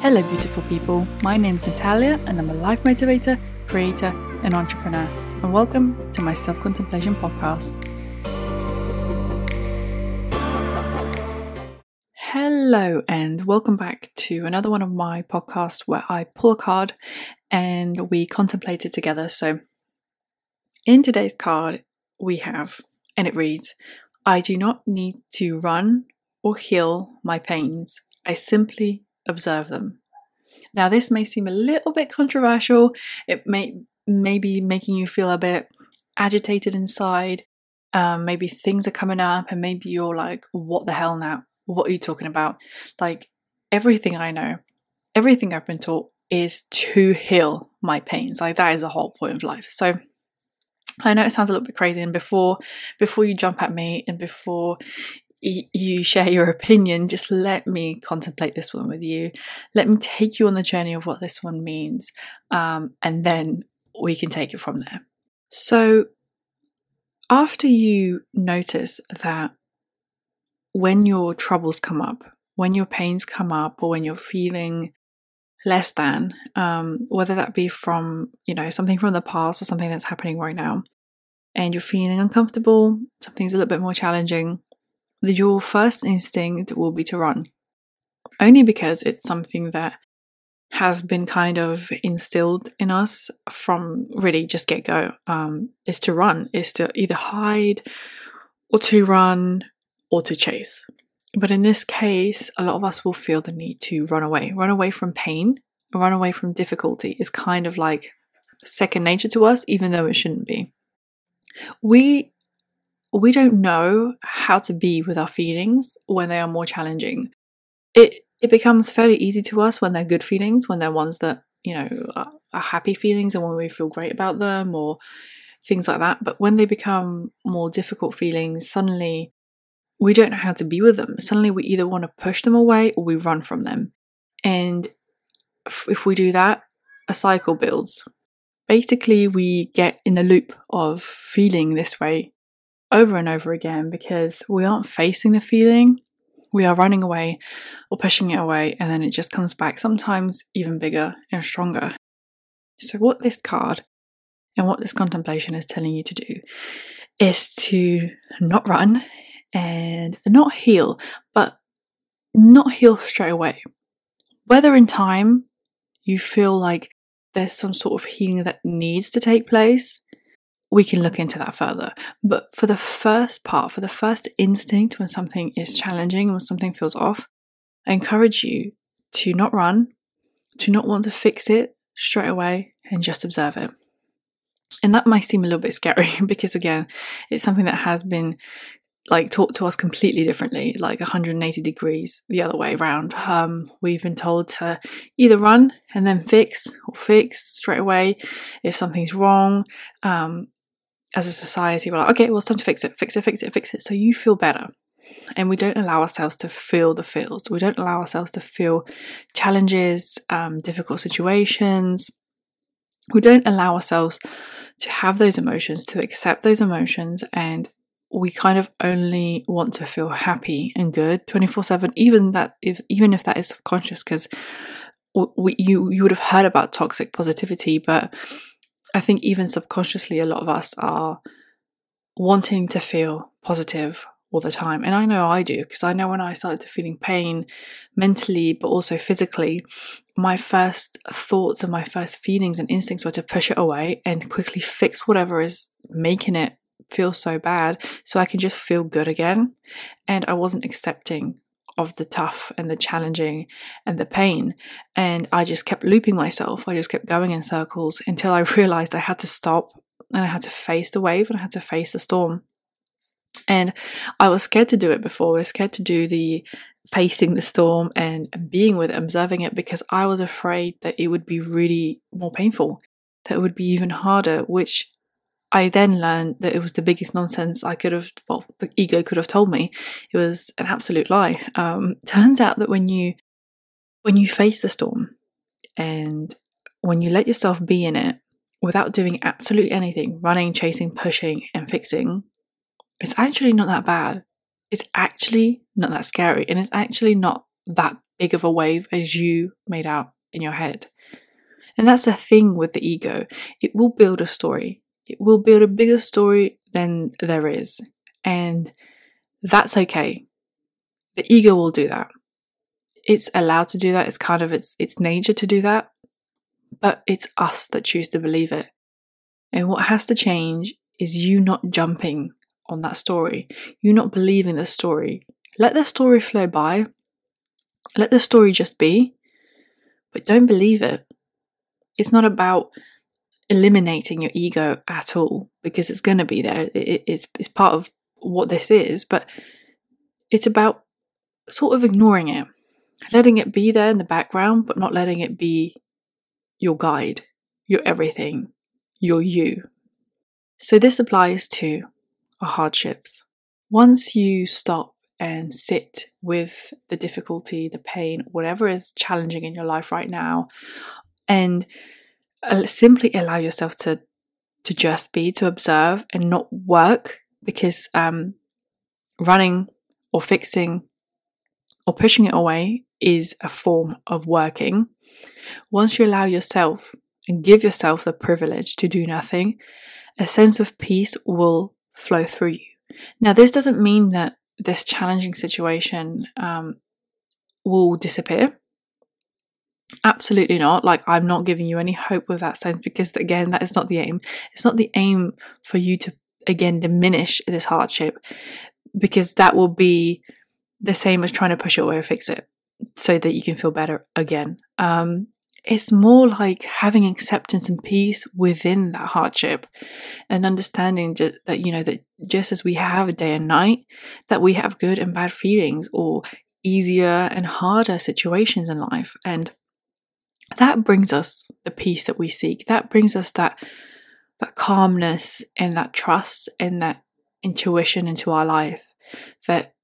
Hello, beautiful people. My name is Natalia, and I'm a life motivator, creator, and entrepreneur. And welcome to my self contemplation podcast. Hello, and welcome back to another one of my podcasts where I pull a card and we contemplate it together. So, in today's card, we have, and it reads I do not need to run or heal my pains, I simply observe them. Now, this may seem a little bit controversial. It may, may be making you feel a bit agitated inside. Um, maybe things are coming up, and maybe you're like, What the hell now? What are you talking about? Like, everything I know, everything I've been taught is to heal my pains. Like, that is the whole point of life. So, I know it sounds a little bit crazy, and before before you jump at me and before you share your opinion, just let me contemplate this one with you. Let me take you on the journey of what this one means, um, and then we can take it from there. So, after you notice that when your troubles come up, when your pains come up, or when you're feeling less than, um, whether that be from you know something from the past or something that's happening right now, and you're feeling uncomfortable, something's a little bit more challenging your first instinct will be to run. Only because it's something that has been kind of instilled in us from really just get go um, is to run, is to either hide or to run or to chase. But in this case, a lot of us will feel the need to run away, run away from pain, run away from difficulty is kind of like second nature to us, even though it shouldn't be. We we don't know how to be with our feelings when they are more challenging. It it becomes fairly easy to us when they're good feelings, when they're ones that you know are, are happy feelings, and when we feel great about them, or things like that. But when they become more difficult feelings, suddenly we don't know how to be with them. Suddenly we either want to push them away or we run from them. And if we do that, a cycle builds. Basically, we get in a loop of feeling this way over and over again because we aren't facing the feeling. We are running away or pushing it away, and then it just comes back, sometimes even bigger and stronger. So, what this card and what this contemplation is telling you to do is to not run and not heal, but not heal straight away. Whether in time you feel like there's some sort of healing that needs to take place, we can look into that further. But for the first part, for the first instinct when something is challenging, when something feels off, I encourage you to not run, to not want to fix it straight away, and just observe it. And that might seem a little bit scary because, again, it's something that has been like taught to us completely differently, like 180 degrees the other way around. Um, we've been told to either run and then fix, or fix straight away if something's wrong. Um, as a society, we're like, okay, well, it's time to fix it, fix it, fix it, fix it. So you feel better. And we don't allow ourselves to feel the feels. We don't allow ourselves to feel challenges, um, difficult situations. We don't allow ourselves to have those emotions, to accept those emotions, and we kind of only want to feel happy and good 24/7 even that if even if that is subconscious because you you would have heard about toxic positivity but I think even subconsciously, a lot of us are wanting to feel positive all the time. And I know I do because I know when I started feeling pain mentally, but also physically, my first thoughts and my first feelings and instincts were to push it away and quickly fix whatever is making it feel so bad so I can just feel good again. And I wasn't accepting of the tough and the challenging and the pain. And I just kept looping myself. I just kept going in circles until I realized I had to stop and I had to face the wave and I had to face the storm. And I was scared to do it before. I was scared to do the facing the storm and being with it, observing it, because I was afraid that it would be really more painful, that it would be even harder, which I then learned that it was the biggest nonsense I could have, well, the ego could have told me. It was an absolute lie. Um, turns out that when you, when you face the storm and when you let yourself be in it without doing absolutely anything, running, chasing, pushing, and fixing, it's actually not that bad. It's actually not that scary. And it's actually not that big of a wave as you made out in your head. And that's the thing with the ego. It will build a story. It will build a bigger story than there is. And that's okay. The ego will do that. It's allowed to do that. It's kind of its its nature to do that. But it's us that choose to believe it. And what has to change is you not jumping on that story. You not believing the story. Let the story flow by. Let the story just be. But don't believe it. It's not about eliminating your ego at all because it's going to be there. It, it's, it's part of what this is, but it's about sort of ignoring it, letting it be there in the background, but not letting it be your guide, your everything, your you. So this applies to our hardships. Once you stop and sit with the difficulty, the pain, whatever is challenging in your life right now, and simply allow yourself to to just be, to observe, and not work because um, running or fixing or pushing it away is a form of working. Once you allow yourself and give yourself the privilege to do nothing, a sense of peace will flow through you. Now, this doesn't mean that this challenging situation um, will disappear. Absolutely not. Like, I'm not giving you any hope with that sense because, again, that is not the aim. It's not the aim for you to, again, diminish this hardship because that will be the same as trying to push it away or fix it so that you can feel better again. Um, it's more like having acceptance and peace within that hardship and understanding that you know that just as we have a day and night that we have good and bad feelings or easier and harder situations in life and that brings us the peace that we seek that brings us that that calmness and that trust and that intuition into our life that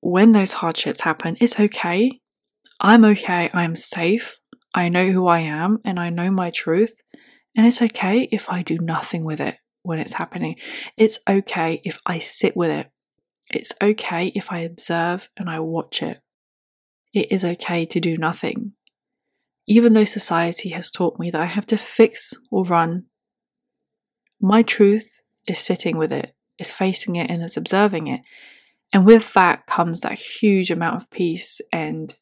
when those hardships happen it's okay i'm okay i'm safe I know who I am and I know my truth. And it's okay if I do nothing with it when it's happening. It's okay if I sit with it. It's okay if I observe and I watch it. It is okay to do nothing. Even though society has taught me that I have to fix or run, my truth is sitting with it, is facing it, and is observing it. And with that comes that huge amount of peace and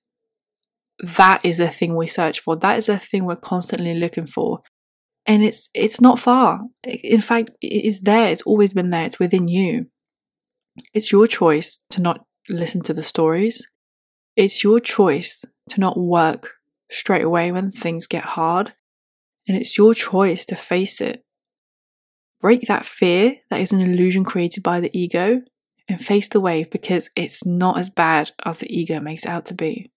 that is a thing we search for. That is a thing we're constantly looking for. And it's it's not far. In fact, it is there. It's always been there. It's within you. It's your choice to not listen to the stories. It's your choice to not work straight away when things get hard. And it's your choice to face it. Break that fear that is an illusion created by the ego and face the wave because it's not as bad as the ego makes out to be.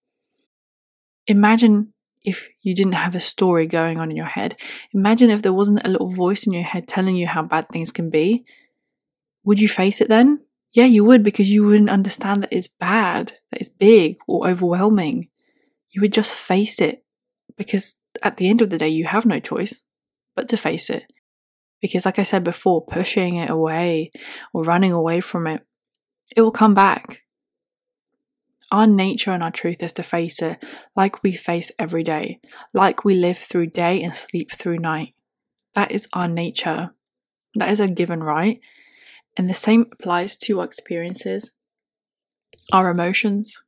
Imagine if you didn't have a story going on in your head. Imagine if there wasn't a little voice in your head telling you how bad things can be. Would you face it then? Yeah, you would because you wouldn't understand that it's bad, that it's big or overwhelming. You would just face it because at the end of the day, you have no choice but to face it. Because, like I said before, pushing it away or running away from it, it will come back. Our nature and our truth is to face it like we face every day, like we live through day and sleep through night. That is our nature. That is a given right. And the same applies to our experiences, our emotions.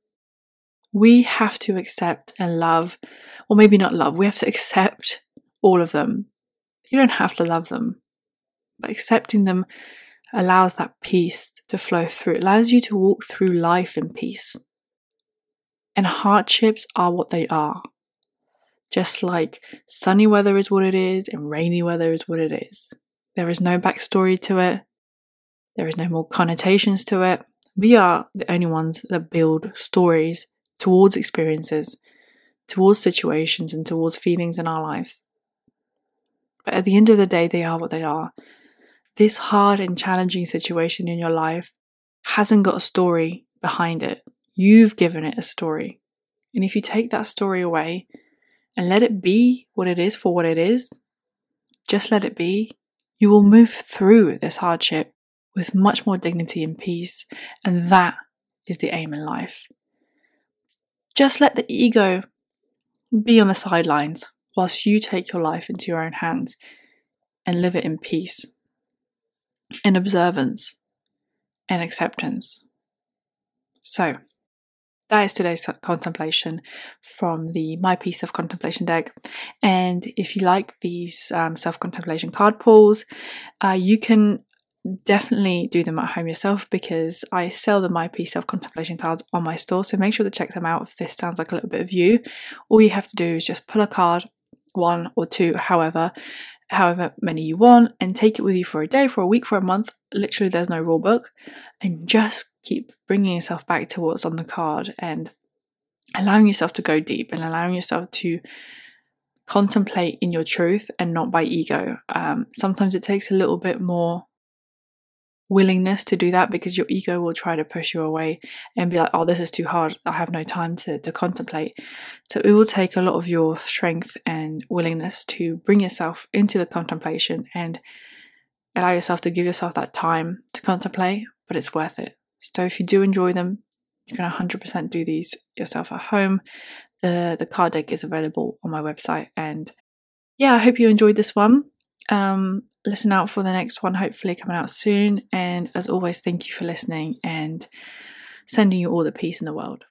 We have to accept and love, or maybe not love, we have to accept all of them. You don't have to love them, but accepting them allows that peace to flow through. It allows you to walk through life in peace. And hardships are what they are. Just like sunny weather is what it is and rainy weather is what it is. There is no backstory to it, there is no more connotations to it. We are the only ones that build stories towards experiences, towards situations, and towards feelings in our lives. But at the end of the day, they are what they are. This hard and challenging situation in your life hasn't got a story behind it. You've given it a story. And if you take that story away and let it be what it is for what it is, just let it be, you will move through this hardship with much more dignity and peace. And that is the aim in life. Just let the ego be on the sidelines whilst you take your life into your own hands and live it in peace, in observance, and acceptance. So, that is today's contemplation from the My Peace of Contemplation deck. And if you like these um, self contemplation card pulls, uh, you can definitely do them at home yourself because I sell the My Peace Self Contemplation cards on my store. So make sure to check them out if this sounds like a little bit of you. All you have to do is just pull a card, one or two, however, however many you want, and take it with you for a day, for a week, for a month. Literally, there's no rule book. And just keep bringing yourself back to what's on the card and allowing yourself to go deep and allowing yourself to contemplate in your truth and not by ego. Um, sometimes it takes a little bit more willingness to do that because your ego will try to push you away and be like, oh, this is too hard. I have no time to, to contemplate. So it will take a lot of your strength and willingness to bring yourself into the contemplation and allow yourself to give yourself that time to contemplate, but it's worth it. So if you do enjoy them, you can 100% do these yourself at home. The, the card deck is available on my website. And yeah, I hope you enjoyed this one. Um, listen out for the next one, hopefully coming out soon. And as always, thank you for listening and sending you all the peace in the world.